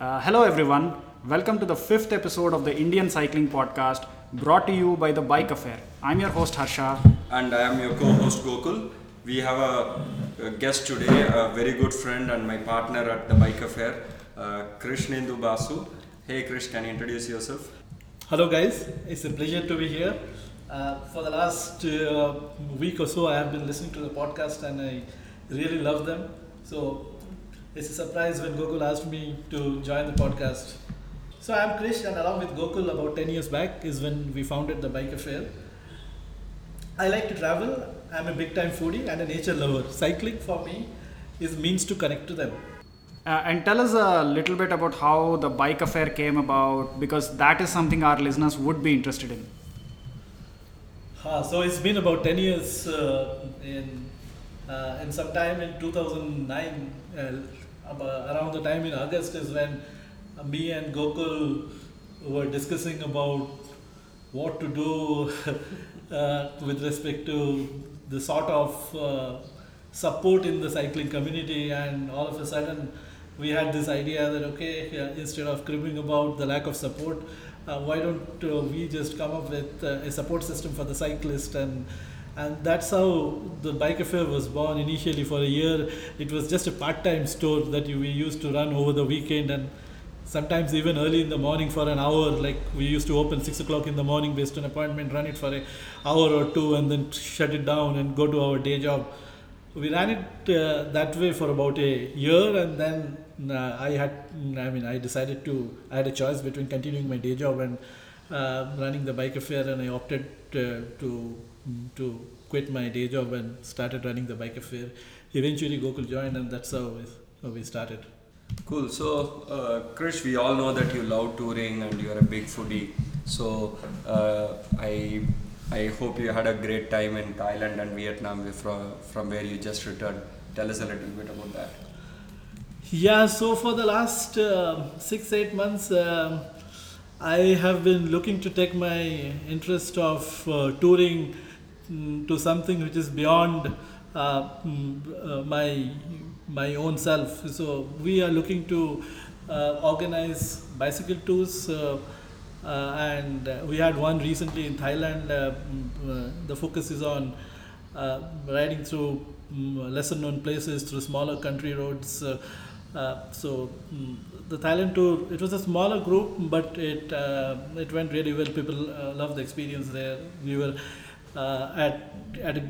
Uh, hello, everyone. Welcome to the fifth episode of the Indian Cycling Podcast, brought to you by the Bike Affair. I'm your host Harsha. and I am your co-host Gokul. We have a, a guest today, a very good friend and my partner at the Bike Affair, uh, Krishnendu Basu. Hey Krish, can you introduce yourself? Hello, guys. It's a pleasure to be here. Uh, for the last uh, week or so, I have been listening to the podcast and I really love them. So it's a surprise when Gokul asked me to join the podcast. So I'm Krish, and along with Gokul, about 10 years back is when we founded the Bike Affair. I like to travel. I'm a big time foodie and a nature lover. Cycling for me is means to connect to them. Uh, and tell us a little bit about how the Bike Affair came about, because that is something our listeners would be interested in. Ah, so it's been about 10 years uh, in, uh, and sometime in 2009, uh, around the time in August is when me and Gokul were discussing about what to do uh, with respect to the sort of uh, support in the cycling community. And all of a sudden we had this idea that okay instead of cribbing about the lack of support uh, why don't uh, we just come up with uh, a support system for the cyclist and and that's how the bike affair was born initially for a year. It was just a part-time store that we used to run over the weekend and sometimes even early in the morning for an hour. Like we used to open 6 o'clock in the morning based on appointment run it for an hour or two and then shut it down and go to our day job. We ran it uh, that way for about a year and then uh, i had i mean i decided to i had a choice between continuing my day job and uh, running the bike affair and i opted uh, to to quit my day job and started running the bike affair eventually gokul joined and that's how we, how we started Cool. So, uh, Krish, we all know that you love touring and you're a big foodie. So, uh, I I hope you had a great time in Thailand and Vietnam from from where you just returned. Tell us a little bit about that. Yeah, so for the last uh, six, eight months, um I have been looking to take my interest of uh, touring to something which is beyond uh, mm, uh, my my own self. So we are looking to uh, organize bicycle tours. Uh, and we had one recently in Thailand. Uh, mm, the focus is on riding through mm, lesser known places through smaller country roads. So mm, the Thailand tour, it was a smaller group, but it it went really well. People loved the experience there. We were at at, a,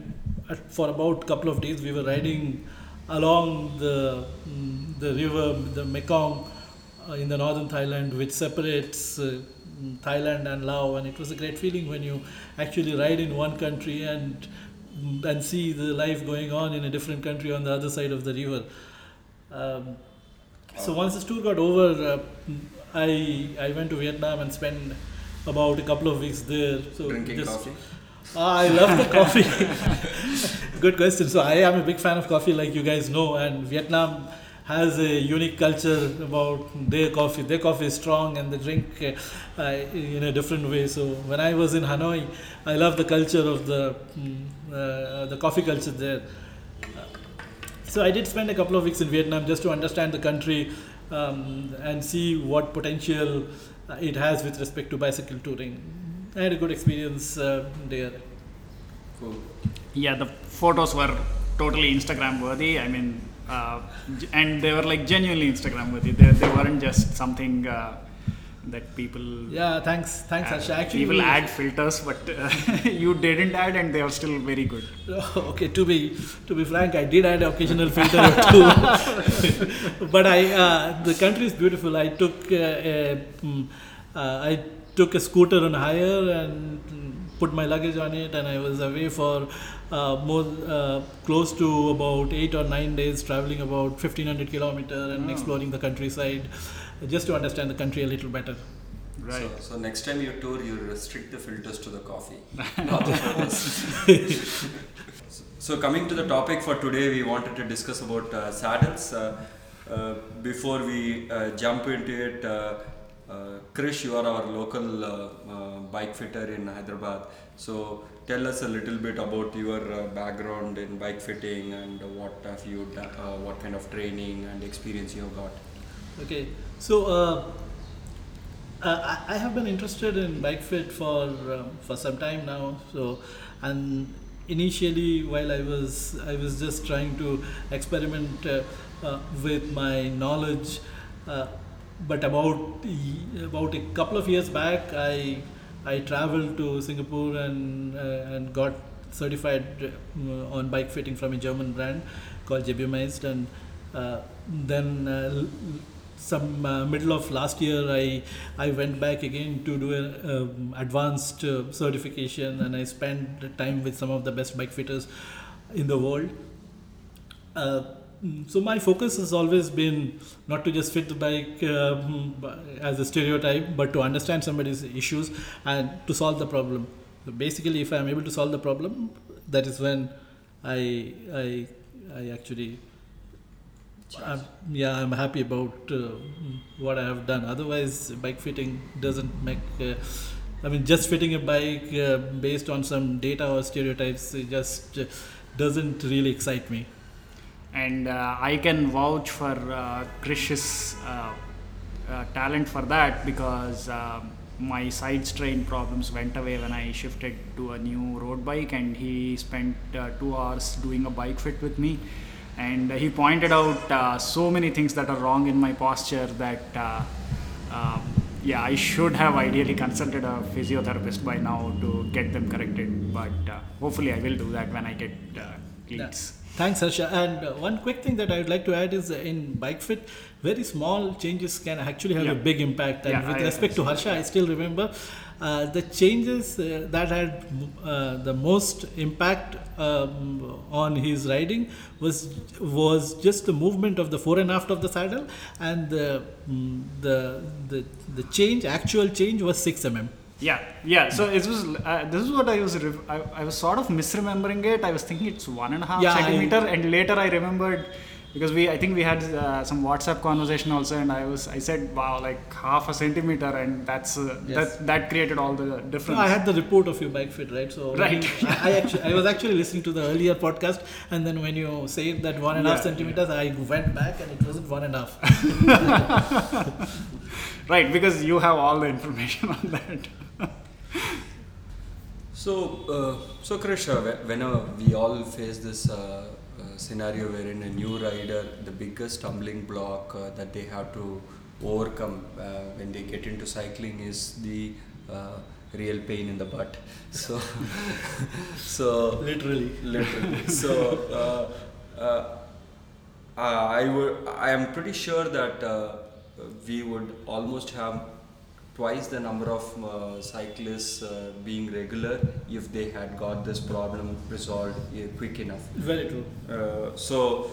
at for about couple of days. We were riding along the mm, the river, the Mekong, uh, in the northern Thailand, which separates uh, mm, Thailand and Laos, and it was a great feeling when you actually ride in one country and mm, and see the life going on in a different country on the other side of the river. Um, so once this tour got over, uh, I I went to Vietnam and spent about a couple of weeks there. So Drinking just- coffee. I love the coffee. Good question. So I am a big fan of coffee, like you guys know, and Vietnam has a unique culture about their coffee. Their coffee is strong, and they drink uh, in a different way. So when I was in Hanoi, I love the culture of the mm, uh, the coffee culture there. So I did spend a couple of weeks in Vietnam just to understand the country um, and see what potential it has with respect to bicycle touring. I had a good experience uh, there. Cool. Yeah, the photos were totally Instagram worthy. I mean, uh, and they were like genuinely Instagram worthy. They, they weren't just something uh, that people. Yeah, thanks, thanks, add. Asha. Actually, people we- add filters, but uh, you didn't add, and they are still very good. okay, to be to be frank, I did add occasional filter or two, but I uh, the country is beautiful. I took uh, a, mm, uh, I took a scooter on hire and put my luggage on it, and I was away for uh, more uh, close to about eight or nine days, traveling about fifteen hundred kilometer and exploring the countryside, just to understand the country a little better. Right. So, so next time you tour, you restrict the filters to the coffee, not the photos. so coming to the topic for today, we wanted to discuss about uh, saddles. Uh, uh, before we uh, jump into it, uh, Krish, you are our local uh, uh, bike fitter in Hyderabad. So tell us a little bit about your uh, background in bike fitting and what have you uh, what kind of training and experience you have got. Okay, so uh, uh, I have been interested in bike fit for um, for some time now. So, and initially, while I was I was just trying to experiment uh, uh, with my knowledge, uh, but about about a couple of years back, I I traveled to Singapore and uh, and got certified uh, on bike fitting from a German brand called gebioMized and uh, then uh, some uh, middle of last year I I went back again to do an um, advanced uh, certification and I spent time with some of the best bike fitters in the world. Uh, mm, so my focus has always been not to just fit the bike um, b- as a stereotype, but to understand somebody's issues and to solve the problem. So basically, if I am able to solve the problem, that is when I I I actually I'm, yeah, I'm happy about uh, what I have done. Otherwise, bike fitting doesn't make. Uh, I mean, just fitting a bike uh, based on some data or stereotypes just uh, doesn't really excite me. And uh, I can vouch for uh, Krish's uh, uh, talent for that because my side strain problems went away when I shifted to a new road bike, and he spent uh, two hours doing a bike fit with me, and he pointed out uh, so many things that are wrong in my posture that. Uh, um, yeah, I should have ideally consulted a physiotherapist by now to get them corrected, but uh, hopefully I will do that when I get uh, cleats. Thanks, Harsha. And uh, one quick thing that I would like to add is uh, in bike fit, very small changes can actually have Yeah. a big impact. And Yeah, with I- respect to Harsha, I still remember uh, the changes uh, that had uh, the most impact um, on his riding was was just the movement of the fore and aft of the saddle, and the mm, the the the change, actual change, was six mm. Yeah, yeah. So it was. Uh, this is what I was. Re- I, I was sort of misremembering it. I was thinking it's one and a half Yeah, I- centimeter, and later I remembered because we. I think we had uh, some WhatsApp conversation also, and I was. I said, "Wow, like half a centimeter," and that's uh, Yes. that that created all the difference. I had the report of your bike fit, right? So Right. I, I actually I was actually listening to the earlier podcast, and then when you said that one and a half Yeah, centimeters, I went back and it wasn't one and a half. right, because you have all the information on that. So, uh, so Krish, whenever we all face this uh, uh, scenario wherein a new rider, the biggest stumbling block uh, that they have to overcome uh, when they get into cycling is the uh, real pain in the butt. So, so Literally. literally. so, uh, uh, I would. I am pretty sure that uh, we would almost have twice the number of uh, cyclists uh, being regular if they had got this problem resolved uh, quick enough. Very true. Uh, so,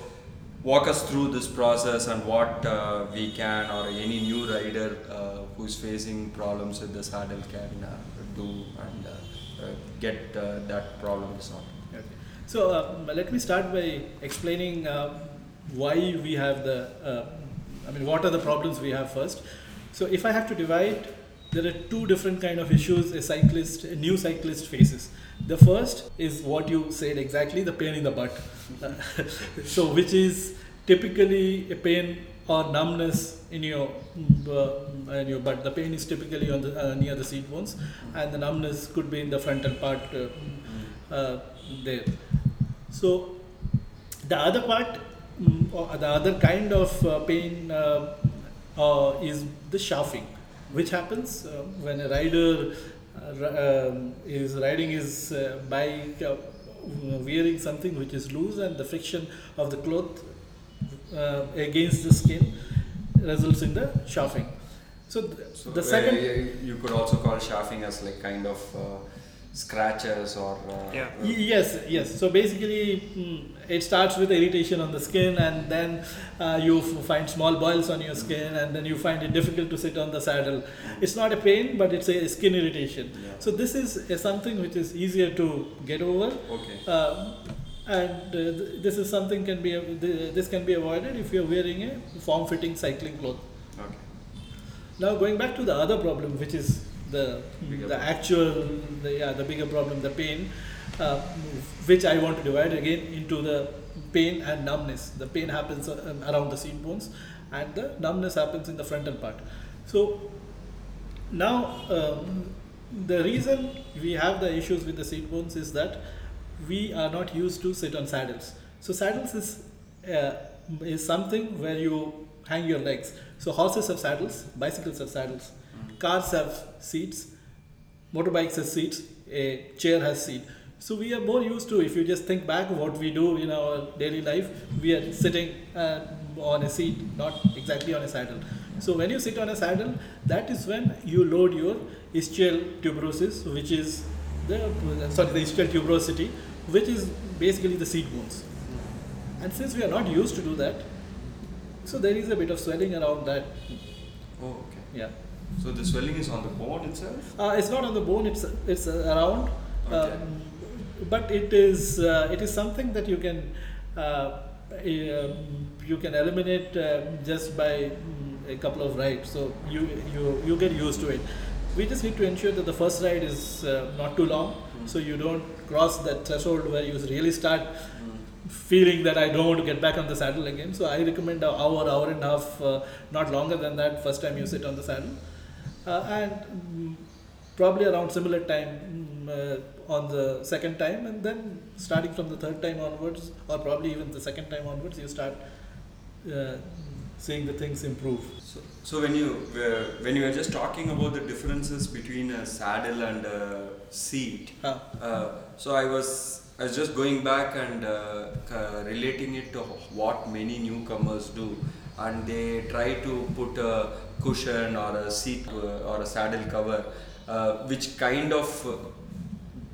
walk us through this process and what uh, we can, or any new rider uh, who's facing problems with the saddle can uh, do and uh, uh, get uh, that problem resolved. Okay. So let me start by explaining why we have the. Uh, I mean, what are the problems we have first? So if I have to divide, there are two different kind of issues a cyclist, a new cyclist faces. The first is what you said exactly, the pain in the butt. Uh, so which is typically a pain or numbness in your uh, in your butt. The pain is typically on the uh, near the seat bones, and the numbness could be in the frontal part uh, uh, there. So the other part, mm, or the other kind of uh, pain uh, is the chafing, which happens uh, when a rider uh, um, is riding his uh, bike uh, wearing something which is loose and the friction of the cloth uh, against the skin results in the chafing. So, th- So the second you could also call chafing as like kind of uh, scratches or uh, Yeah. uh, Y- Yes, yes. So basically, mm, it starts with irritation on the skin, and then uh, you f- find small boils on your skin, and then you find it difficult to sit on the saddle. It's not a pain, but it's a skin irritation. Yeah. So this is uh, something which is easier to get over, okay. um, and uh, th- this is something can be th- this can be avoided if you're wearing a form-fitting cycling cloth. Okay. Now going back to the other problem, which is the Bigger the actual the, yeah the bigger problem, the pain, uh, which I want to divide again into the pain and numbness. The pain happens uh, around the seat bones, and the numbness happens in the frontal part. So now um, the reason we have the issues with the seat bones is that we are not used to sit on saddles. So saddles is uh, is something where you hang your legs. So horses have saddles, bicycles have saddles, cars have seats, motorbikes have seats, a chair has seat. So we are more used to, if you just think back what we do in our daily life, we are sitting uh, on a seat, not exactly on a saddle. So when you sit on a saddle, that is when you load your ischial tuberosis, which is the sorry the ischial tuberosity, which is basically the seat bones. And since we are not used to do that, so there is a bit of swelling around that. Oh, okay. Yeah. So the swelling is on the bone itself? Uh, it's not on the bone. It's it's around. Okay. Um, but it is uh, it is something that you can uh, um, you can eliminate uh, just by mm, a couple of rides. So you you you get used to it. We just need to ensure that the first ride is uh, not too long, so you don't cross that threshold where you really start feeling that I don't want to get back on the saddle again. So I recommend an hour, hour and a half, uh, not longer than that. First time you sit on the saddle, and mm, probably around similar time mm, uh, on the second time, and then starting from the third time onwards, or probably even the second time onwards, you start uh, seeing the things improve. So, so when you were, when you were just talking about the differences between a saddle and a seat, Uh, uh, so I was I was just going back and uh, uh, relating it to what many newcomers do, and they try to put a cushion or a seat uh, or a saddle cover, uh, which kind of uh,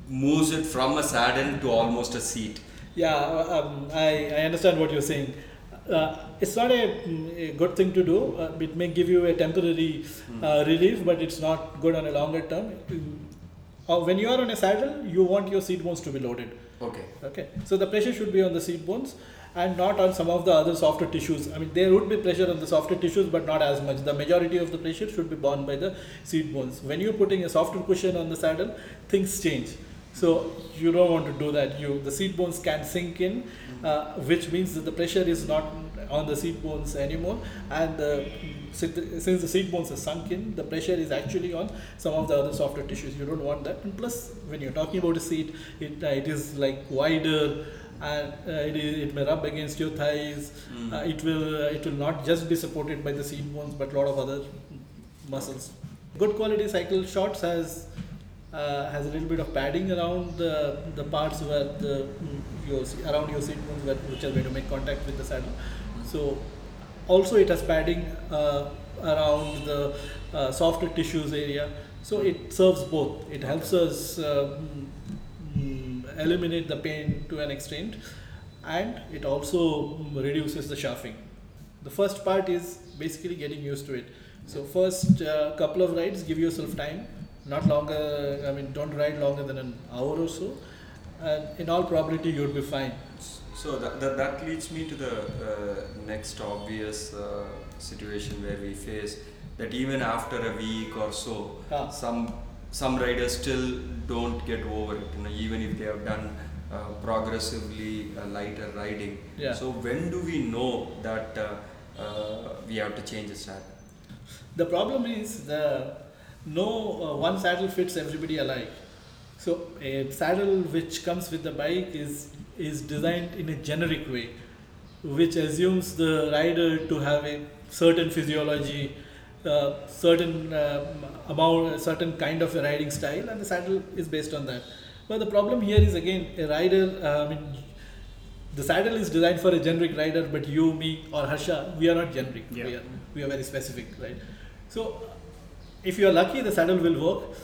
moves it from a saddle to almost a seat. Yeah, um, I, I understand what you're saying. Uh, it's not a, a good thing to do. Uh, it may give you a temporary uh, relief, but it's not good on a longer term. Mm, Uh, when you are on a saddle, you want your seat bones to be loaded. Okay. Okay, so the pressure should be on the seat bones and not on some of the other softer tissues. I mean, there would be pressure on the softer tissues, but not as much. The majority of the pressure should be borne by the seat bones. When you're putting a softer cushion on the saddle, things change. So you don't want to do that. You the seat bones can sink in, uh, which means that the pressure is not on the seat bones anymore, and the, since the seat bones are sunk in, the pressure is actually on some of the other softer tissues. You don't want that. And plus, when you're talking about a seat, it, uh, it is like wider and uh, it, it may rub against your thighs. Mm. Uh, it will uh, it will not just be supported by the seat bones, but a lot of other muscles. Good quality cycle shorts has uh, has a little bit of padding around the, the parts where the mm, your around your seat bones where, which are going to make contact with the saddle. So also it has padding uh, around the uh, softer tissues area. So it serves both. It helps us uh, mm, mm, eliminate the pain to an extent, and it also reduces the chafing. The first part is basically getting used to it. So first uh, couple of rides, give yourself time. Not longer. I mean, don't ride longer than an hour or so. And in all probability, you'll be fine. So that, that, that leads me to the uh, next obvious uh, situation where we face that even after a week or so, Ah. some some riders still don't get over it. You know, even if they have done uh, progressively uh, lighter riding. Yeah. So when do we know that uh, uh, we have to change the saddle? The problem is the no uh, one saddle fits everybody alike. So a saddle which comes with the bike is is designed in a generic way, which assumes the rider to have a certain physiology, uh, certain um, amount, a certain kind of a riding style, and the saddle is based on that. But the problem here is again a rider. Uh, I mean, the saddle is designed for a generic rider, but you, me, or Harsha, we are not generic. Yeah. We are we are very specific, right? So, if you are lucky, the saddle will work.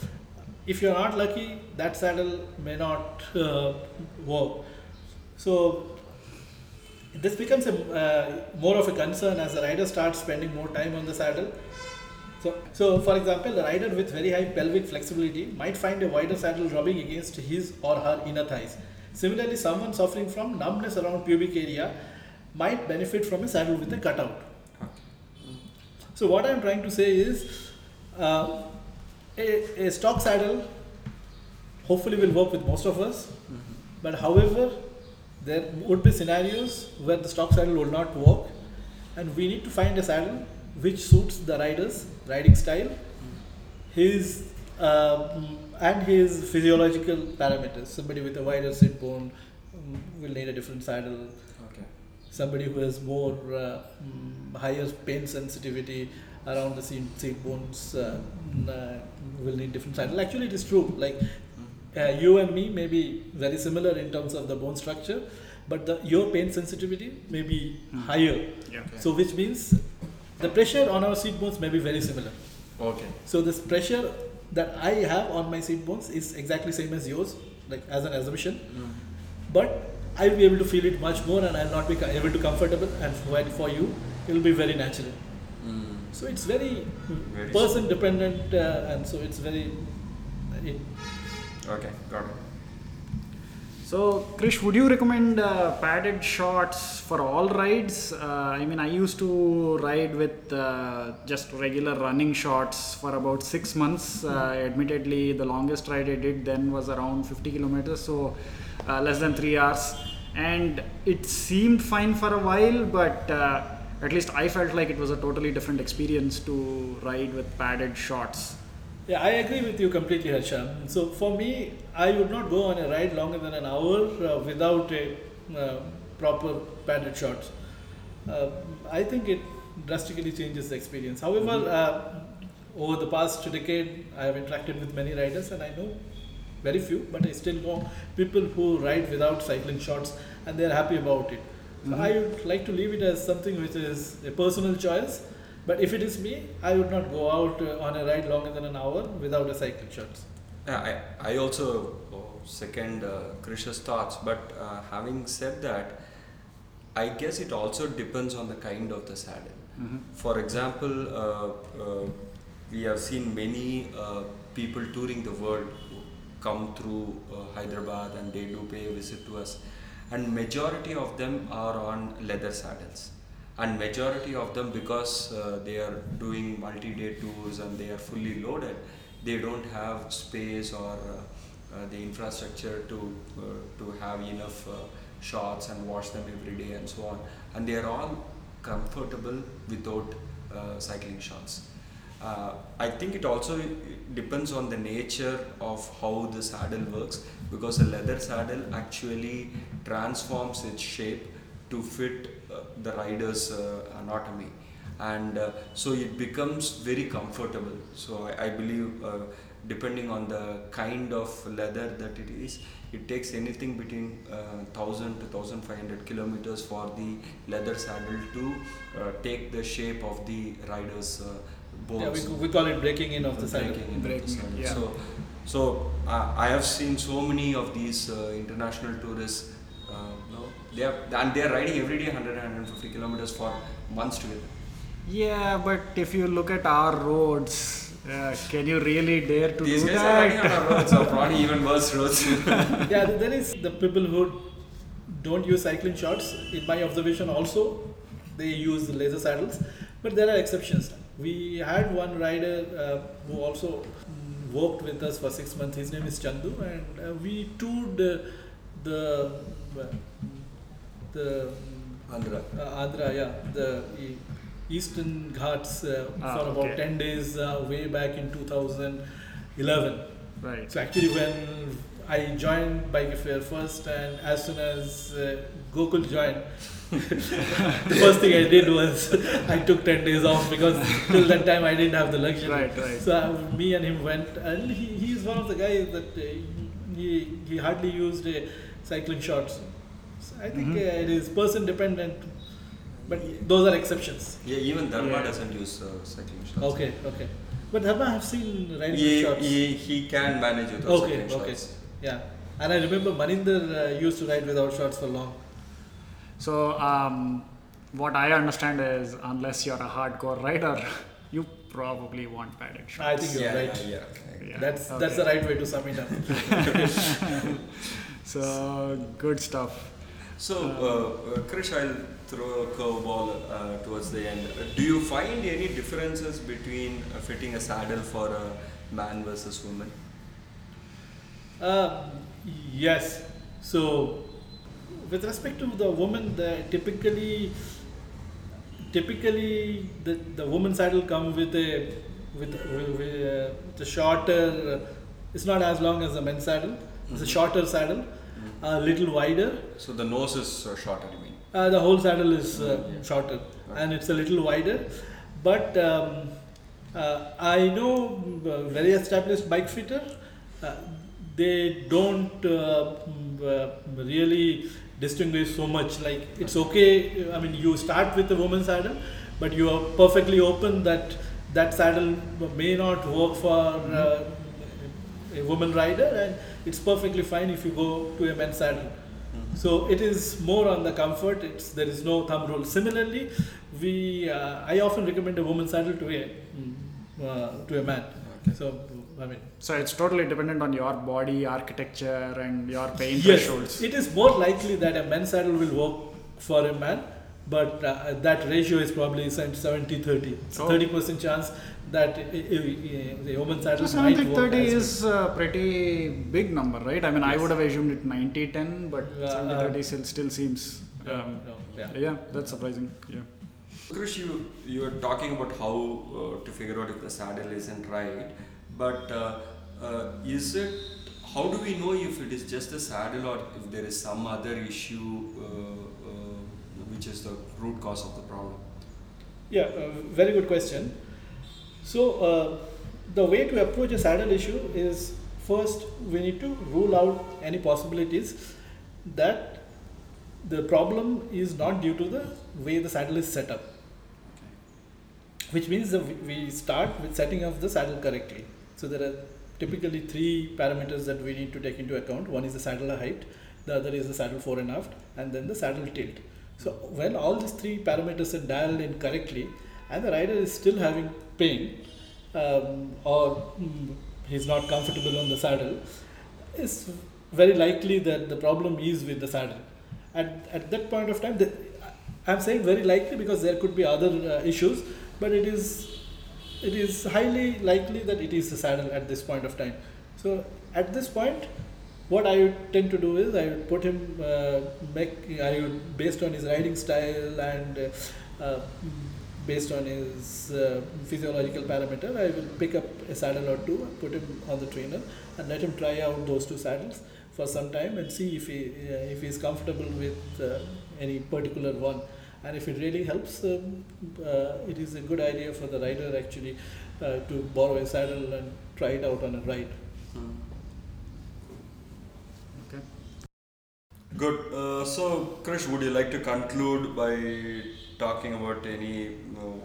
If you are not lucky, that saddle may not uh, work. So, this becomes a, uh, more of a concern as the rider starts spending more time on the saddle. So, so, for example, the rider with very high pelvic flexibility might find a wider saddle rubbing against his or her inner thighs. Similarly, someone suffering from numbness around pubic area might benefit from a saddle with a cutout. So, what I am trying to say is uh, a, a stock saddle hopefully will work with most of us, but however, there would be scenarios where the stock saddle will not work and we need to find a saddle which suits the rider's riding style, his um, and his physiological parameters. Somebody with a wider sit bone um, will need a different saddle. Okay. Somebody who has more uh, mm, higher pain sensitivity around the seat, seat bones uh, mm, uh, will need different saddle. Actually, it is true. Like uh, you and me may be very similar in terms of the bone structure, but the, your pain sensitivity may be Hmm. higher. Yeah. Okay. So, which means the pressure on our seat bones may be very similar. Okay. So, this pressure that I have on my seat bones is exactly same as yours, like as an assumption. But I will be able to feel it much more, and I will not be able to comfortable. And for, for you, it will be very natural. Mm. So it's very, Very person dependent, uh, and so it's very. It, Okay, got it. So, Krish, would you recommend uh, padded shorts for all rides? Uh, I mean, I used to ride with uh, just regular running shorts for about six months. Uh, admittedly, the longest ride I did then was around 50 kilometers, so uh, less than three hours. And it seemed fine for a while, but uh, at least I felt like it was a totally different experience to ride with padded shorts. Yeah, I agree with you completely, Harsha. So for me, I would not go on a ride longer than an hour uh, without a uh, proper padded shorts. Uh, I think it drastically changes the experience. However, uh, over the past decade, I have interacted with many riders, and I know very few, but I still know people who ride without cycling shorts, and they are happy about it. So Mhm. I would like to leave it as something which is a personal choice. But if it is me, I would not go out uh, on a ride longer than an hour without a cycling shorts. Yeah, I, I also oh, second uh, Krish's thoughts, but uh, having said that, I guess it also depends on the kind of the saddle. Mhm. For example, uh, uh, we have seen many uh, people touring the world who come through uh, Hyderabad and they do pay a visit to us, and majority of them are on leather saddles, and majority of them because uh, they are doing multi-day tours and they are fully loaded, they don't have space or uh, uh, the infrastructure to uh, to have enough uh, shots and wash them every day and so on, and they are all comfortable without cycling shots. Uh, I think it also depends on the nature of how the saddle works because a leather saddle actually transforms its shape to fit the rider's uh, anatomy and uh, so it becomes very comfortable. So I, I believe uh, depending on the kind of leather that it is, it takes anything between uh, 1000 to 1500 kilometers for the leather saddle to uh, take the shape of the rider's uh, Yeah, we, we call it breaking in of the breaking saddle. in of the saddle. yeah. So, so I have seen so many of these uh, international tourists. No, they are and they are riding every day 100 150 kilometers for months together. Yeah, but if you look at our roads, uh, can you really dare to These do guys that? are riding on our roads, or probably even worse roads. yeah, there is the people who don't use cycling shorts. In my observation, also they use leather saddles, but there are exceptions. We had one rider uh, who also mm, worked with us for six months. His name is Chandu, and uh, we toured uh, the uh, the Andhra. uh, Andhra, yeah, the Eastern Ghats uh, Ah, for about okay. 10 days uh, way back in 2011. Right. So actually, when I joined Bike Fair first, and as soon as uh, Gokul joined, the first thing I did was I took 10 days off because till that time I didn't have the luxury. Right, right. So uh, me and him went, and he, he's one of the guys that uh, he, he hardly used uh, cycling shorts. So I think Mhm. uh, it is person dependent, but those are exceptions. Yeah, even Dharma Yeah. doesn't use uh, cycling shots. Okay, okay. But Dharma, I've seen riding with He, shorts. he, he can manage with Okay, cycling okay. shots. Yeah, and I remember Maninder uh, used to ride without shorts for long. So, um, what I understand is, unless you're a hardcore rider, you probably want padded shorts. I think you're yeah, right. Yeah, yeah. Yeah, That's that's the right way to sum it up. So, good stuff. So, uh, uh, Krish, I'll throw a curveball uh, towards the end. Uh, do you find any differences between uh, fitting a saddle for a man versus woman? Uh, yes. So, with respect to the woman, the typically typically the the woman saddle come with a with with, with uh, the shorter. Uh, it's not as long as the men's saddle. It's a Mhm. shorter saddle, a little wider. So the nose is uh, shorter, you mean? Uh, the whole saddle is uh, Yeah. shorter Okay. and it's a little wider. But um, uh, I know uh, very established bike fitter. Uh, they don't uh, mm, really distinguish so much. Like it's okay. I mean, you start with the woman saddle, but you are perfectly open that that saddle may not work for uh, a woman rider, and it's perfectly fine if you go to a men's saddle. So it is more on the comfort. It's there is no thumb rule. Similarly, we uh, I often recommend a woman saddle to a mm, uh, to a man. Okay. So I mean, So it's totally dependent on your body architecture and your pain yes, thresholds. it is more likely that a men's saddle will work for a man, but uh, that ratio is probably 70-30. Oh. Thirty percent chance that a, a, a, a woman's saddle So might work 30 is a pretty big number, right? I mean, I would have assumed it 90 10, but Uh, 70 uh, 30 still, still seems. Um, No, yeah. yeah, that's surprising. Yeah. Krish, you you were talking about how uh, to figure out if the saddle isn't right, but uh, uh, is it? How do we know if it is just the saddle or if there is some other issue uh, uh, which is the root cause of the problem? Yeah, uh, very good question. So, uh, the way to approach a saddle issue is first we need to rule out any possibilities that the problem is not due to the way the saddle is set up, which means that we- we start with setting up the saddle correctly. So, there are typically three parameters that we need to take into account one is the saddle height, the other is the saddle fore and aft, and then the saddle tilt. So when all these three parameters are dialed in correctly, and the rider is still having pain, um, or mm, he's not comfortable on the saddle, it's very likely that the problem is with the saddle. At, at that point of time, the, I'm saying very likely because there could be other uh, issues, but it is it is highly likely that it is the saddle at this point of time. So at this point, what I tend to do is I would put him uh, make I would based on his riding style and uh, uh, based on his uh, physiological parameter I will pick up a saddle or two and put him on the trainer and let him try out those two saddles for some time and see if he uh, if he is comfortable with uh, any particular one and if it really helps um, uh, it is a good idea for the rider actually uh, to borrow a saddle and try it out on a ride Okay. Good. Uh, so, Krish, would you like to conclude by talking about any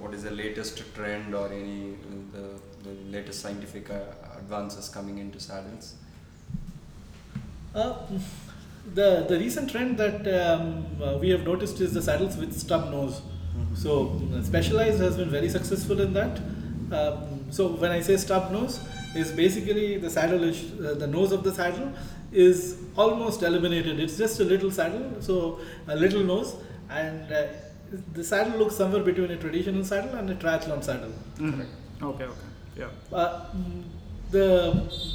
what is the latest trend or any the, the latest scientific uh, advances coming into saddles? Uh, the the recent trend that um, uh, we have noticed is the saddles with stub nose. So uh, Specialized has been very successful in that. Um, so when I say stub nose, is basically the saddle is uh, the nose of the saddle is almost eliminated. It's just a little saddle, so a little nose, and uh, the saddle looks somewhere between a traditional saddle and a triathlon saddle. Mhm. Okay, okay. Yeah. Uh, the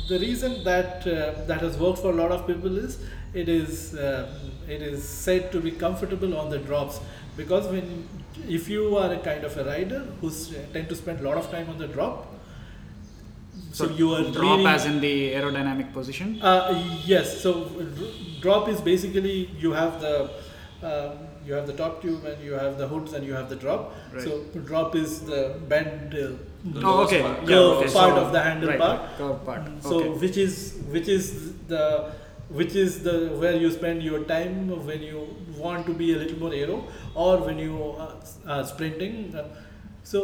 the reason that uh, that has worked for a lot of people is it is uh, it is said to be comfortable on the drops because when if you are a kind of a rider who tend to spend a lot of time on the drop so, you are drop leaning- as in the aerodynamic position. uh, yes. So dr- drop is basically you have the um, you have the top tube and you have the hoods and you have the drop. Right. So drop is the bend uh, The oh, okay. part. Yeah, okay. part so- of the handle right, part. Curve part. So okay. which is which is the which is the where you spend your time when you want to be a little more aero or when you are, are sprinting. Uh, so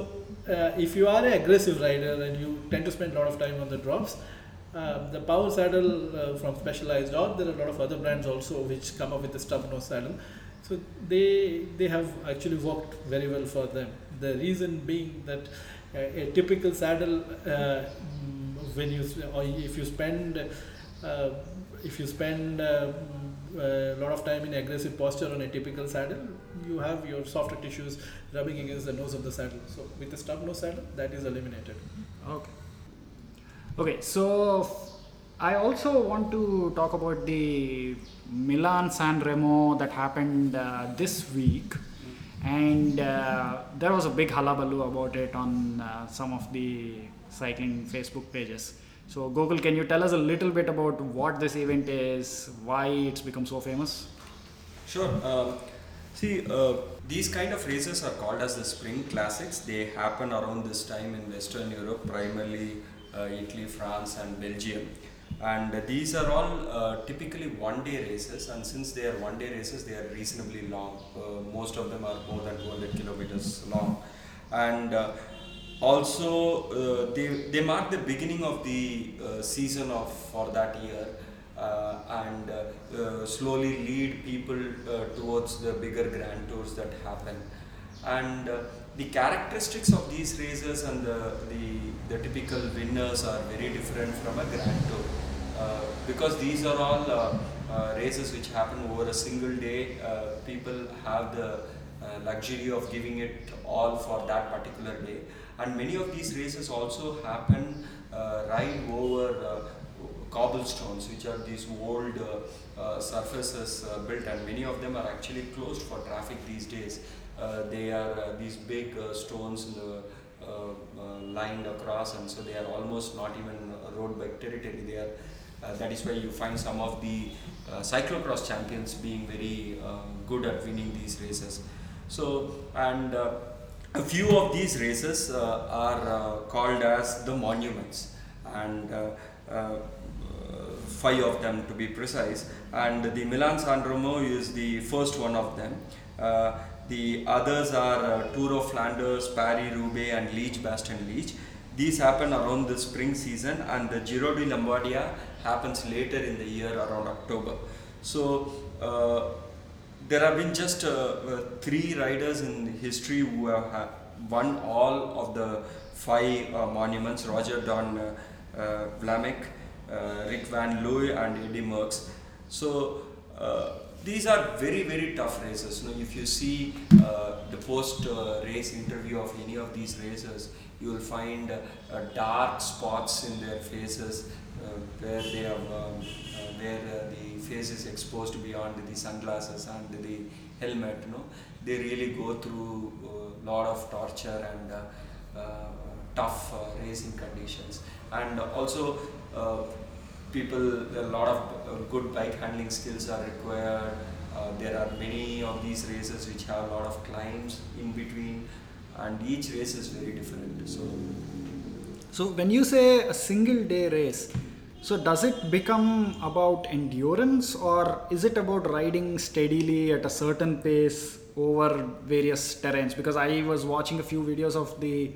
uh, if you are an aggressive rider and you tend to spend a lot of time on the drops, uh, the power saddle uh, from Specialized or there are a lot of other brands also which come up with the stub nose saddle. So they they have actually worked very well for them. The reason being that uh, a typical saddle uh, when you or if you spend uh, if you spend uh, mm, a lot of time in aggressive posture on a typical saddle, you have your softer tissues rubbing against the nose of the saddle. So with the stub nose saddle, that is eliminated. Okay. Okay, so I also want to talk about the Milan San Remo that happened uh, this week, and uh, there was a big hullabaloo about it on uh, some of the cycling Facebook pages. So, Gokul, can you tell us a little bit about what this event is, why it's become so famous? Sure. Um, see, uh, these kind of races are called as the Spring Classics. They happen around this time in Western Europe, primarily uh, Italy, France, and Belgium. And these are all uh, typically one day races, and since they are one day races, they are reasonably long. Uh, most of them are more than 200 kilometers long. And uh, also, uh, they, they mark the beginning of the uh, season of for that year. Uh, and slowly lead people towards the bigger grand tours that happen. And the characteristics of these races and the, the, the typical winners are very different from a grand tour. Uh, because these are all uh, uh, races which happen over a single day, people have the luxury of giving it all for that particular day. And many of these races also happen right over cobblestones, which are these old uh, uh, surfaces uh, built, and many of them are actually closed for traffic these days. They are these big stones in lined across, and so they are almost not even road bike territory. They are. Uh, that is why you find some of the uh, cyclocross champions being very uh, good at winning these races. So, and uh, a few of these races uh, are uh, called as the monuments, and uh, five of them to be precise. And the Milan San Remo is the first one of them. The others are Tour of Flanders, Paris Roubaix, and Liège Bastogne Liège. These happen around the spring season, and the Giro di Lombardia happens later in the year around October. So uh, there have been just uh, uh, three riders in history who have ha- won all of the five uh, monuments Roger Don uh, uh, Vlaeminck, Rik Van Looy, and Eddie Merckx. So these are very very tough races. You know, if you see uh, the post uh, race interview of any of these racers, you will find uh, dark spots in their faces where they have um, uh, where uh, the face is exposed beyond the sunglasses and the helmet. You know, they really go through a lot of torture and uh, uh, tough uh, racing conditions, and also. Uh, people a lot of uh, good bike handling skills are required uh, there are many of these races which have a lot of climbs in between and each race is very different so So, when you say a single day race, so does it become about endurance or is it about riding steadily at a certain pace over various terrains? Because I was watching a few videos of the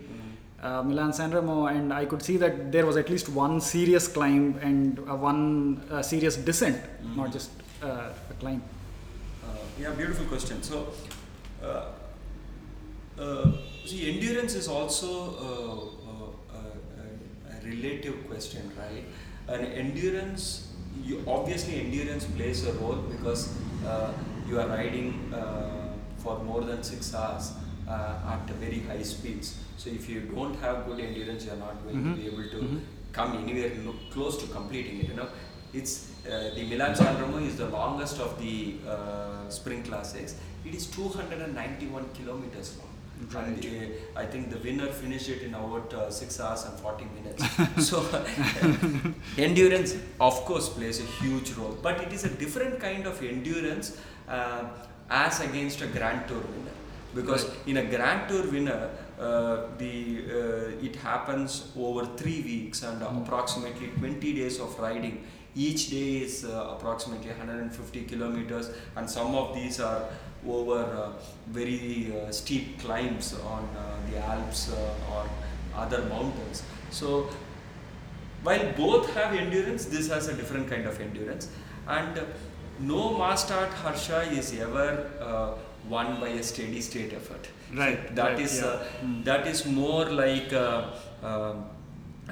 uh, Milan San Remo and I could see that there was at least one serious climb and uh, one uh, serious descent, not just uh, a climb. Uh, yeah, beautiful question. So, uh, uh, see, endurance is also uh, uh, a, a relative question, right? And endurance, you obviously endurance plays a role because uh, you are riding uh, for more than six hours uh, at very high speeds. So, if you don't have good endurance, you are not going Mhm. to be able to Mhm. come anywhere close to completing it. You know, it's uh, the Milan San Remo is the longest of the uh, spring classics. It is 291 kilometers long. And uh, I think the winner finished it in about uh, six hours and 40 minutes. so endurance, of course, plays a huge role, but it is a different kind of endurance uh, as against a Grand Tour winner. Because in a Grand Tour winner, uh, the uh, it happens over three weeks and approximately 20 days of riding. Each day is uh, approximately 150 kilometers, and some of these are over uh, very uh, steep climbs on uh, the Alps uh, or other mountains. So while both have endurance, this has a different kind of endurance, and no mass start Harsha is ever uh, won by a steady state effort. Right, That right, is yeah. uh, Mm. that is more like uh, um,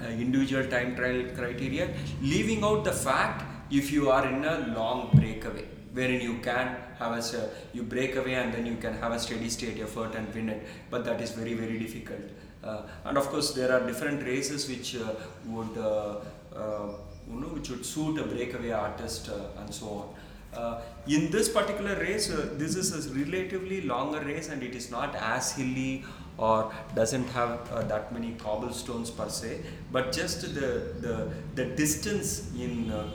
uh, individual time trial criteria, leaving out the fact if you are in a long breakaway wherein you can have a you break away and then you can have a steady state effort and win it. But that is very very difficult. Uh, and of course there are different races which uh, would uh, uh, you know which would suit a breakaway artist uh, and so on. Uh, in this particular race, this is a relatively longer race and it is not as hilly or doesn't have uh, that many cobblestones per se, but just the the, the distance in uh,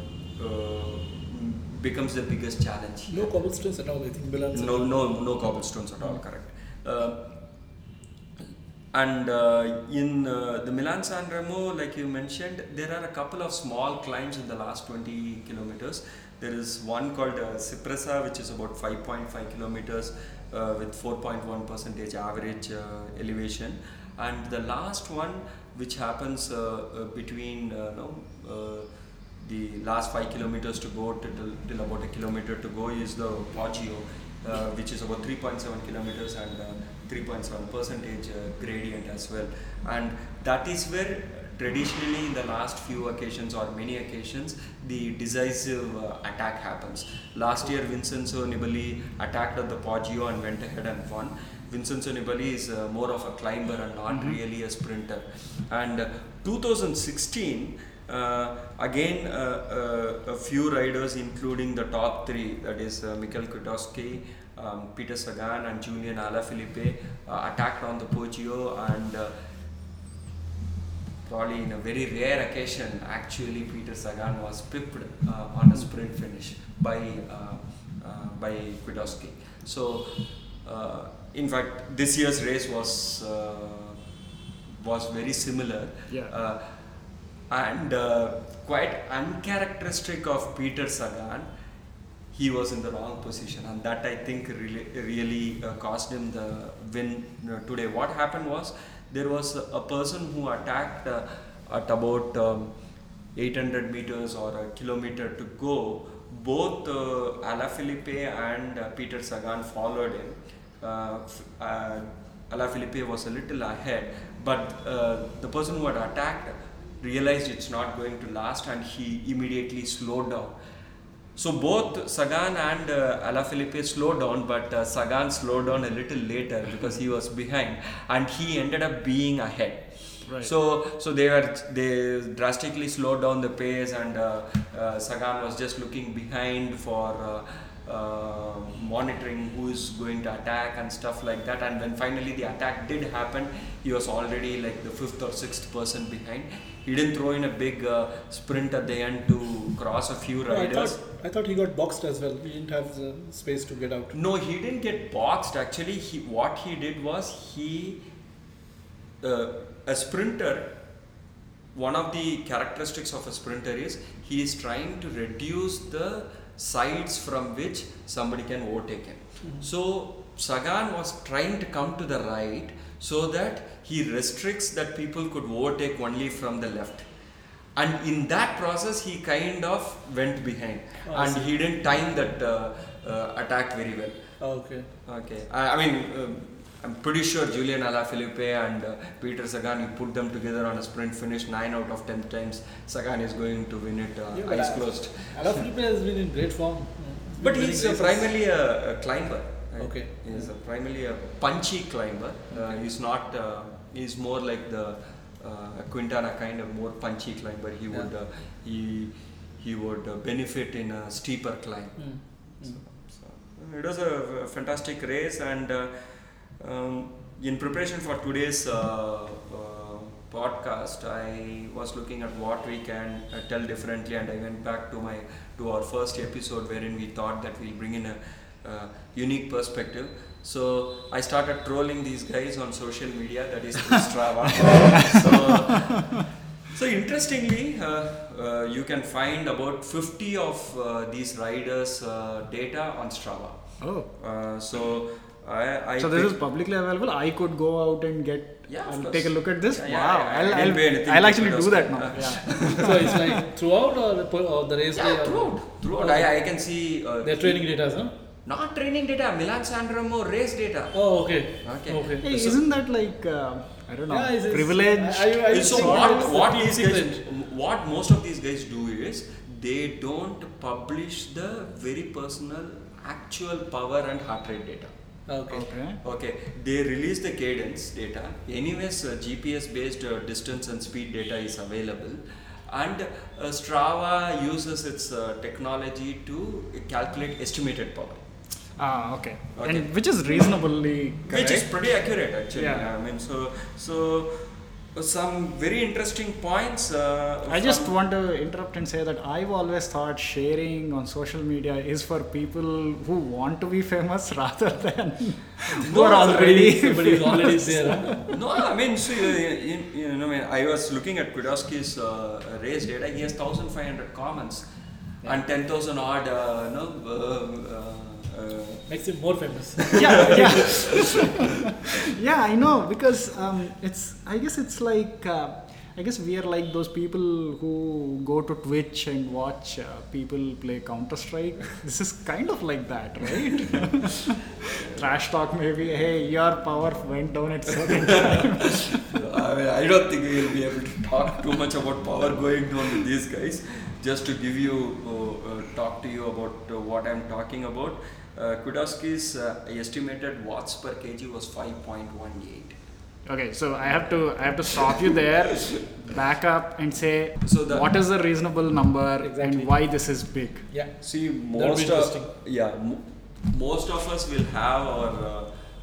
uh, becomes the biggest challenge. No cobblestones at all, I think. Milan No, no, no cobblestones at all. Correct. Uh, and uh, in uh, the Milan San Remo, like you mentioned, there are a couple of small climbs in the last 20 kilometers. There is one called uh, Cipressa, which is about 5.5 kilometers uh, with 4.1 percentage average uh, elevation, and the last one, which happens uh, between no, uh, the last five kilometers to go till, till about a kilometer to go is the Poggio, uh, which is about 3.7 kilometers and uh, 3.7 percentage uh, gradient as well. And that is where traditionally in the last few occasions or many occasions the decisive uh, attack happens. Last year Vincenzo Nibali attacked at the Poggio and went ahead and won. Vincenzo Nibali is uh, more of a climber and not really a sprinter. And uh, 2016 uh, again, uh, uh, a few riders, including the top three, that is uh, Mikhail Kwiatkowski, um, Peter Sagan, and Julian Alaphilippe, uh, attacked on the Poggio, and uh, probably in a very rare occasion, actually Peter Sagan was pipped uh, on a sprint finish by uh, uh, by Kwiatkowski. So, uh, in fact, this year's race was uh, was very similar. Yeah. And uh, quite uncharacteristic of Peter Sagan, he was in the wrong position, and that I think really, really uh, cost him the win uh, today. What happened was there was a, person who attacked uh, at about um, 800 meters or a kilometer to go. Both uh, Alaphilippe and uh, Peter Sagan followed him. Uh, Alaphilippe was a little ahead, but the person who had attacked realized it's not going to last and he immediately slowed down. So both Sagan and uh, Alaphilippe slowed down, but uh, Sagan slowed down a little later because he was behind, and he ended up being ahead. Right. So so they were they drastically slowed down the pace, and uh, uh, Sagan was just looking behind for. Uh, uh, monitoring who is going to attack and stuff like that and when finally the attack did happen he was already like the fifth or sixth person behind he didn't throw in a big uh, sprint at the end to cross a few No, I riders thought I thought he got boxed as well. He didn't have the space to get out. no, he didn't get boxed. Actually, he what he did was he, uh, a sprinter. One of the characteristics of a sprinter is he is trying to reduce the sides from which somebody can overtake him. So Sagan was trying to come to the right so that he restricts that people could overtake only from the left. And in that process, he kind of went behind, Oh, and he didn't time that uh, uh, attack very well. Okay. Okay, I, I mean, um, I'm pretty sure Julian Alaphilippe and uh, Peter Sagan, you put them together on a sprint finish, nine out of ten times, Sagan is going to win it, uh, Yeah, eyes closed. Alaphilippe has been in great form. But he's uh, primarily a, a climber. right? Okay. He's a primarily a punchy climber. Uh, Okay. he's not. Uh, he's more like the uh, Quintana kind of more punchy climber. He would. Yeah. Uh, he he would uh, benefit in a steeper climb. Mm. So, so it was a, a fantastic race, and uh, um, in preparation for today's uh, uh, podcast, I was looking at what we can uh, tell differently, and I went back to my to our first episode wherein we thought that we'll bring in a uh, unique perspective. So I started trolling these guys on social media, that is Strava. so, so interestingly, uh, uh, you can find about 50 of uh, these riders' uh, data on Strava. Oh. Uh, so I, I so this is publicly available. I could go out and get Yeah, and take a look at this. Yeah, yeah, wow, I- I I'll, I'll, anything I'll actually do that now. Uh, Yeah. so it's like throughout or the, or the race day? yeah, or- throughout, throughout. I, I can see uh, Their training data, huh? not training data, Milan San Remo race data. Oh, okay. Okay. Okay. Hey, So- isn't that like uh, I don't know Yeah, it's- it's- privilege? I- I- I so what what these guys what most of these guys do is they don't publish the very personal actual power and heart rate data. Okay. Okay. Okay, they release the cadence data. Anyways, uh, GPS based uh, distance and speed data is available, and uh, Strava uses its uh, technology to calculate estimated power. Ah, okay. Okay. And which is reasonably correct. which is pretty accurate actually Yeah. i mean so so some very interesting points uh, I just want to interrupt and say that I've always thought sharing on social media is for people who want to be famous rather than who No, are already Somebody is already famous. there. no i mean see, uh, in, you know I, was looking at Kwiatkowski's uh, race data he has 1500 comments and 10000 odd uh, no uh, uh, Makes him more famous. yeah, yeah. yeah, I know because um, it's. I guess it's like. Uh, I guess we are like those people who go to Twitch and watch uh, people play Counter Strike. This is kind of like that, right? Trash talk, maybe. Hey, your power went down at certain time. I, mean, I don't think we will be able to talk too much about power going down with these guys. Just to give you, uh, uh, talk to you about uh, what I'm talking about. Uh, Kwiatkowski's uh, estimated watts per kg was 5.18. Okay, so I have to. I have to stop you there. Back up and say So the- what is the reasonable number Exactly. and why this is big. yeah. See, most of yeah, mo- most of us will have our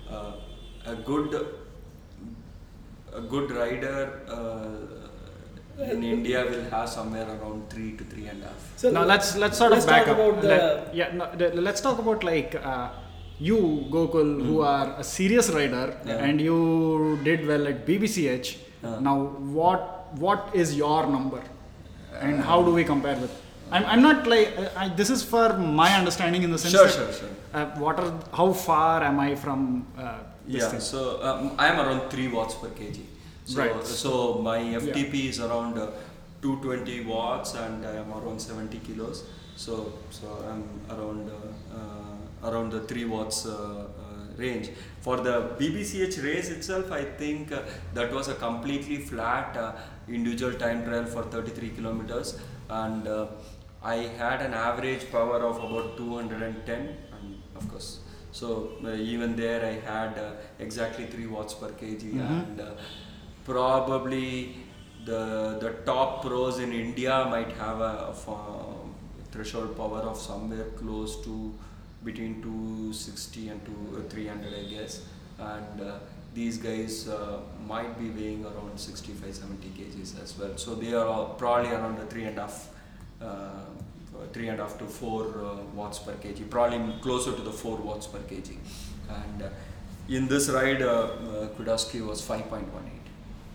uh, uh, a good a good rider uh, in India will have somewhere around three to three and a half. So now let's let's sort let's of back talk up. about the Let- yeah, no, the- let's talk about like uh, you, Gokul, who are a serious rider, Hmm. Yeah. and you did well at BBCH. Uh. Now, what what is your number, and how do we compare with? I'm, I'm not like I, I, this is for my understanding in the sense Sure, that sure, sure. Uh, what are how far am I from uh, this Yeah, thing? so um, I am around 3 watts per kg. So, Right. so my FTP is around uh, 220 watts and I am around 70 kilos. So, so I'm around uh, uh, around the 3 watts range. For the BBCH race itself, I think uh, that was a completely flat uh, individual time trial for 33 kilometers and uh, I had an average power of about 210 and of course so uh, even there I had uh, exactly 3 watts per kg Mhm. and uh, probably the the top pros in India might have a, a threshold power of somewhere close to between 260 and uh, 300 I guess and uh, these guys uh, might be weighing around 65 70 kgs as well so they are probably around the three and a half uh, three and a half to four uh, watts per kg, probably closer to the four watts per kg. And uh, in this ride, uh, uh, Kwiatkowski was 5.18.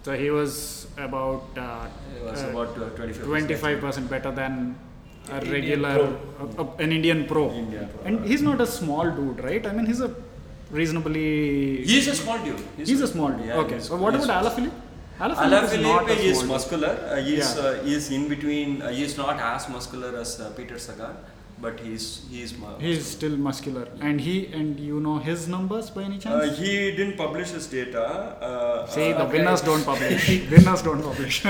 So he was about uh, was uh, about uh, 25 25 percent better than a Indian regular a- a- an Indian pro. India pro. And he's not a small dude, right? I mean, he's a reasonably. He's a small dude. He's a small dude. Yeah, okay. So what he's- about Alaphilippe? Alaphilippe is a is muscular. Uh, he's, Yeah. uh, he's in between. Uh, he's not as muscular as uh, Peter Sagan, but he's he's. mu- He's still muscular, and he and you know his numbers by any Uh, chance? he didn't publish his data. Uh, See, uh, the okay. winners don't publish. winners don't publish.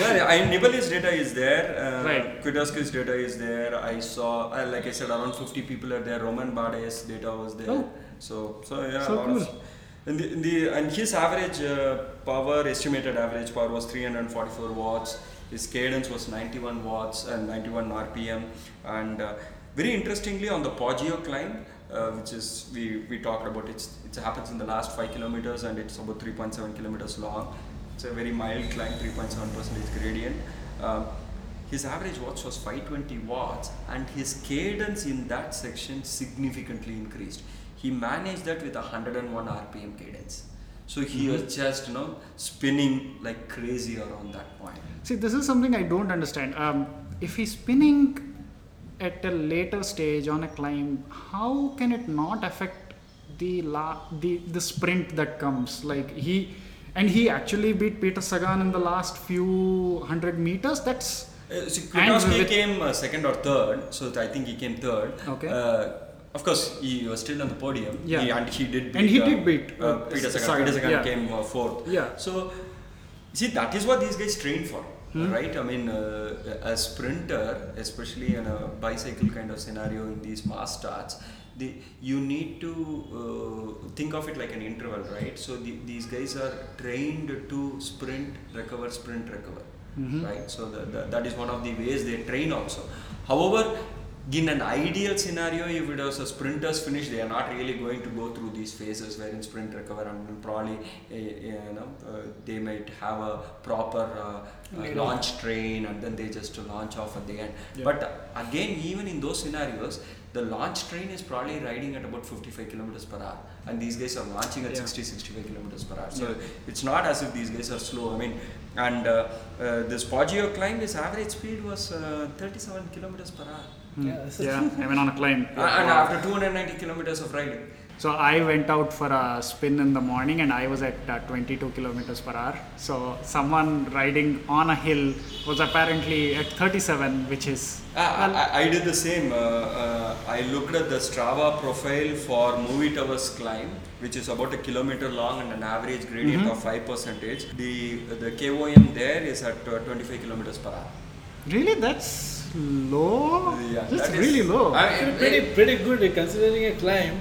Yeah, I, Nibali's data is there. Uh, Right. Kwiatkowski's data is there. I saw, uh, like I said, around 50 people are there. Roman Bardet's data was there. Oh. So, so yeah, So cool. of. And, the, the, and his average uh, power, estimated average power was 344 watts. His cadence was 91 watts and 91 RPM. And uh, very interestingly, on the Poggio climb, uh, which is we, we talked about, it's, it happens in the last 5 kilometers and it's about 3.7 kilometers long. It's a very mild climb, 3.7 percentage gradient. Um, his average watts was 520 watts, and his cadence in that section significantly increased. He managed that with 101 RPM cadence. So he was just you know spinning like crazy around that point. See, this is something I don't understand. Um, if he's spinning at a later stage on a climb, how can it not affect the la- the the sprint that comes? Like he and he actually beat Peter Sagan in the last few hundred meters. That's Uh, so Kwiatkowski came uh, second or third, so I think he came third. Okay. Uh, of course, he was still on the podium. Yeah. He, and he did beat. And he uh, did beat, uh, uh, Peter Sagan. Peter Sagan yeah. came uh, fourth. yeah. So, see, that is what these guys train for, Hmm. right? I mean, uh, a sprinter, especially in a bicycle kind of scenario in these mass starts, the, you need to uh, think of it like an interval, right? So, the, these guys are trained to sprint, recover, sprint, recover. Mhm. right? So the, the, that is one of the ways they train also. However, in an ideal scenario, if it was a sprinter's finish, they are not really going to go through these phases wherein sprint recover and probably uh, you know uh, they might have a proper uh, uh, launch train and then they just launch off at the end. Yeah. But again, even in those scenarios, the launch train is probably riding at about 55 kilometers per hour, and these guys are launching at Yeah. 60 65 kilometers per hour. So Yeah. it's not as if these guys are slow. I mean, and uh, uh, this Poggio climb, his average speed was uh, 37 kilometers per hour. Hmm. Yeah, this yeah. I went on a climb. Uh, and after 290 kilometers of riding. So I went out for a spin in the morning and I was at uh, 22 kilometers per hour. So someone riding on a hill was apparently at 37, which is I, I, I did the same. Uh, uh, I looked at the Strava profile for Movie Towers climb, which is about a kilometer long and an average gradient Mhm. of 5 percentage. The, the KOM there is at uh, 25 kilometers per hour. really that's low. Yeah, that's that is- really low. I- Actually, pretty pretty good uh, considering a climb.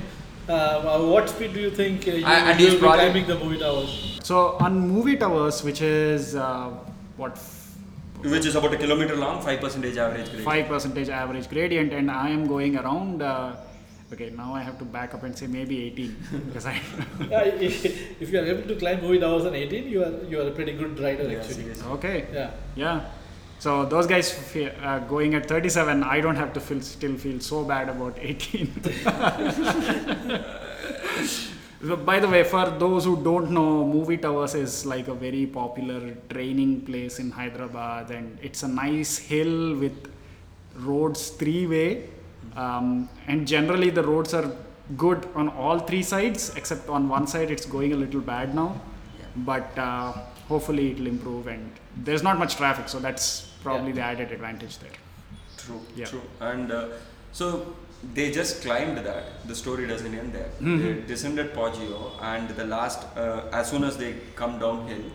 Uh, what speed do you think uh, you, And- and you will be probably- climbing the movie towers? so on movie towers, which is uh, what Which is about a kilometer long, 5 percentage average gradient. five percentage average gradient, and I am going around. Uh, okay, now I have to back up and say maybe 18 because I. Yeah, if you are able to climb movie towers on 18, you are you are a pretty good rider Yeah, actually. seriously. okay. Yeah. Yeah. So those guys fe- uh, going at 37, I don't have to feel still feel so bad about 18. So, By the way, for those who don't know, Movie Towers is like a very popular training place in Hyderabad, and it's a nice hill with roads three way, um, and generally the roads are good on all three sides, except on one side it's going a little bad now Yeah. but uh, hopefully it'll improve and there's not much traffic so that's probably Yeah. the added advantage there True, Yeah. true. And uh, so they just climbed that. The story doesn't end there. Mhm. They descended Poggio, and the last, uh, as soon as they come downhill,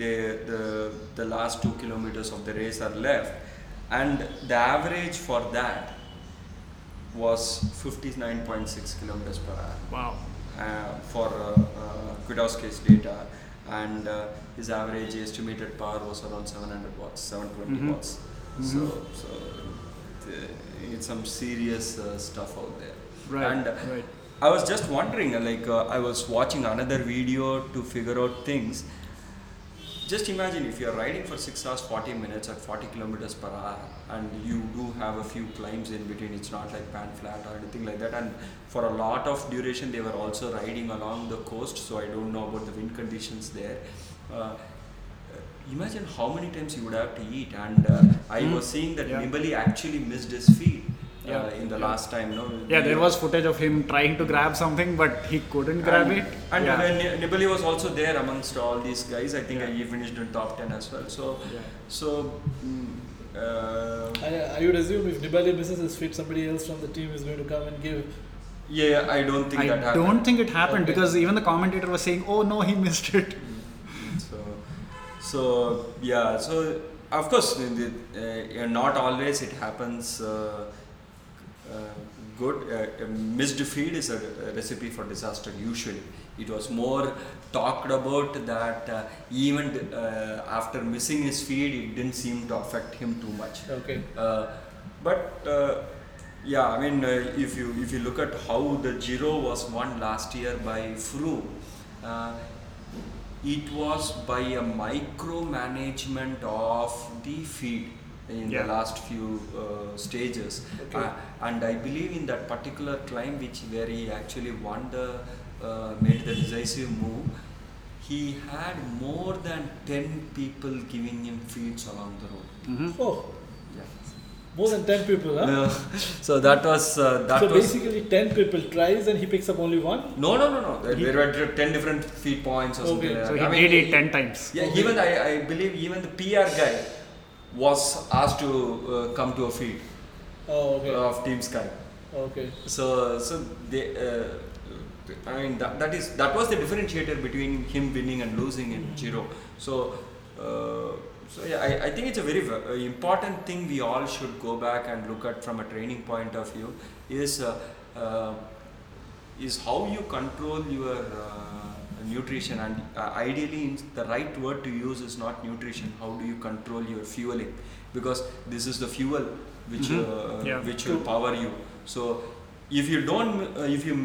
they, the the last two kilometers of the race are left, and the average for that was 59.6 kilometers per hour wow uh, for uh, uh, Kwiatkowski's data, and uh, his average estimated power was around 700 watts, 720 Mhm. watts. Mhm. So, so the, it's some serious uh, stuff out there. right And uh, right I was just wondering, uh, like uh, I was watching another video to figure out things. Just imagine if you are riding for six hours, 40 minutes at 40 kilometers per hour, and you do have a few climbs in between. It's not like pan flat or anything like that. And for a lot of duration, they were also riding along the coast. So I don't know about the wind conditions there. Uh, imagine how many times you would have to eat. And uh, I Mm. was seeing that Yeah. Nibali actually missed his feed. Uh, Yeah. in the Yeah. last time, no? yeah there was footage of him trying to grab something but he couldn't grab and, it And yeah. when Nibali was also there amongst all these guys. I think Yeah. he finished in top ten as well. So, yeah. so mm, uh, I, I would assume if Nibali misses his feet, somebody else from the team is going to come and give. yeah, I don't think I that happened. don't think it happened Okay. because even the commentator was saying oh no he missed it Mm, So, so yeah. So of course, the, the, uh, not always it happens. Uh, uh, good uh, a missed feed is a, a recipe for disaster. Usually, it was more talked about that uh, even uh, after missing his feed, it didn't seem to affect him too much. Okay. Uh, but uh, yeah, I mean, uh, if you if you look at how the Giro was won last year by Froome uh, it was by a micromanagement of the feed in Yeah. the last few uh, stages, Okay. uh, and I believe in that particular climb, which where he actually won the uh, made the decisive move. He had more than ten people giving him feeds along the road. Mhm. Oh, Yeah. more than 10 people, huh? No. so that was uh, that so was basically, 10 people tries and he picks up only one. no no no no. There, there were ten different feed points or something. Okay. Like so he I mean, did it 10 times Yeah, Okay. even I, I believe even the PR guy was asked to uh, come to a feed Oh, okay. of Team Sky. okay. So so they. Uh, I mean that, that is that was the differentiator between him winning and losing in Giro. So uh, so yeah, I, I think it's a very uh, important thing we all should go back and look at from a training point of view is uh, uh, is how you control your uh, nutrition and uh, ideally in- the right word to use is not nutrition how do you control your fueling because this is the fuel which Mhm. uh, Yeah. which will power you so if you don't uh, if you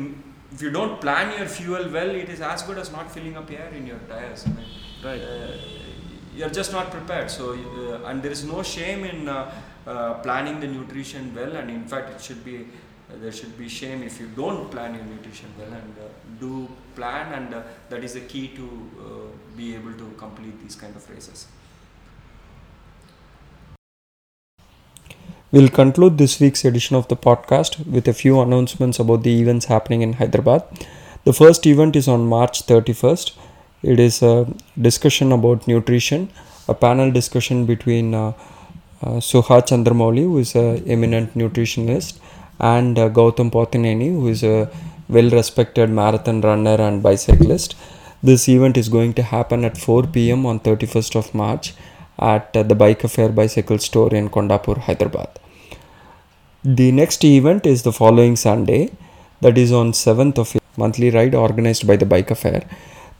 if you don't plan your fuel well it is as good as not filling up air in your tires I mean, Right. uh, you're just not prepared so uh, and there is no shame in uh, uh, planning the nutrition well and in fact it should be there should be shame if you don't plan your nutrition well and uh, do plan and uh, that is the key to uh, be able to complete these kind of races We'll conclude this week's edition of the podcast with a few announcements about the events happening in Hyderabad. The first event is on March 31st. It is a discussion about nutrition, a panel discussion between uh, uh, Suha Chandramouli, who is an eminent nutritionist, and uh, Gautam Pothineni, who is a well respected marathon runner and bicyclist. This event is going to happen at 4 pm on 31st of March at uh, the Bike Affair Bicycle Store in Kondapur, Hyderabad. The next event is the following Sunday, that is on 7th of monthly ride organized by the Bike Affair.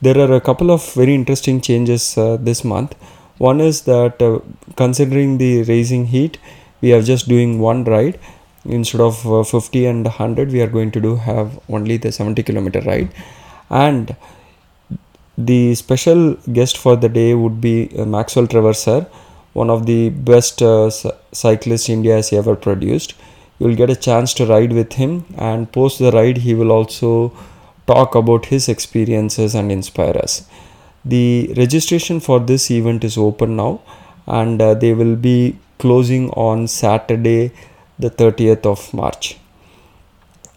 There are a couple of very interesting changes uh, this month. One is that uh, considering the racing heat, we are just doing one ride instead of uh, 50 and 100. We are going to do have only the 70 kilometer ride, and the special guest for the day would be uh, Maxwell Traverser, one of the best uh, cy- cyclists India has ever produced. You'll get a chance to ride with him, and post the ride, he will also talk about his experiences and inspire us. The registration for this event is open now, and uh, they will be closing on Saturday, the 30th of March.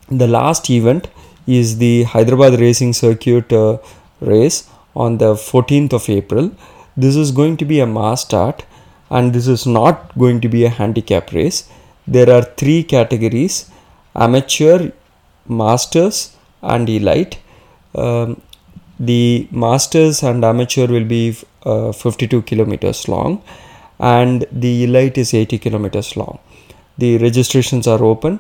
The last event is the Hyderabad Racing Circuit uh, race on the 14th of April. This is going to be a mass start and this is not going to be a handicap race. There are three categories amateur, masters, and elite. Um, the masters and amateur will be uh, 52 kilometers long, and the elite is 80 kilometers long. The registrations are open.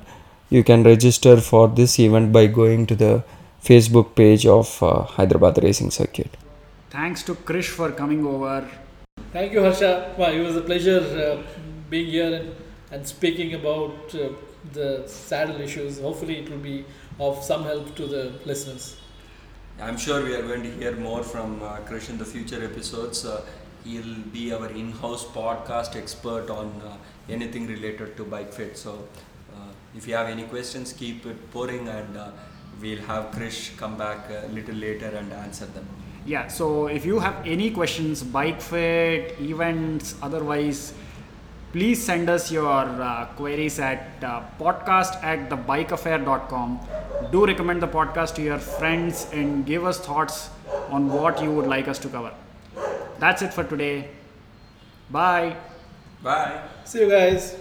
You can register for this event by going to the Facebook page of uh, Hyderabad Racing Circuit. Thanks to Krish for coming over. Thank you, Harsha. Wow, it was a pleasure uh, being here and, and speaking about uh, the saddle issues. Hopefully, it will be of some help to the listeners. I'm sure we are going to hear more from uh, Krish in the future episodes. He'll be our in-house podcast expert on uh, anything related to bike fit. So, uh, if you have any questions, keep it pouring, and uh, we'll have Krish come back a little later and answer them. Yeah, so if you have any questions, bike fit, events, otherwise, please send us your uh, queries at uh, podcast at thebikeaffair.com. Do recommend the podcast to your friends and give us thoughts on what you would like us to cover. That's it for today. Bye. Bye. See you guys.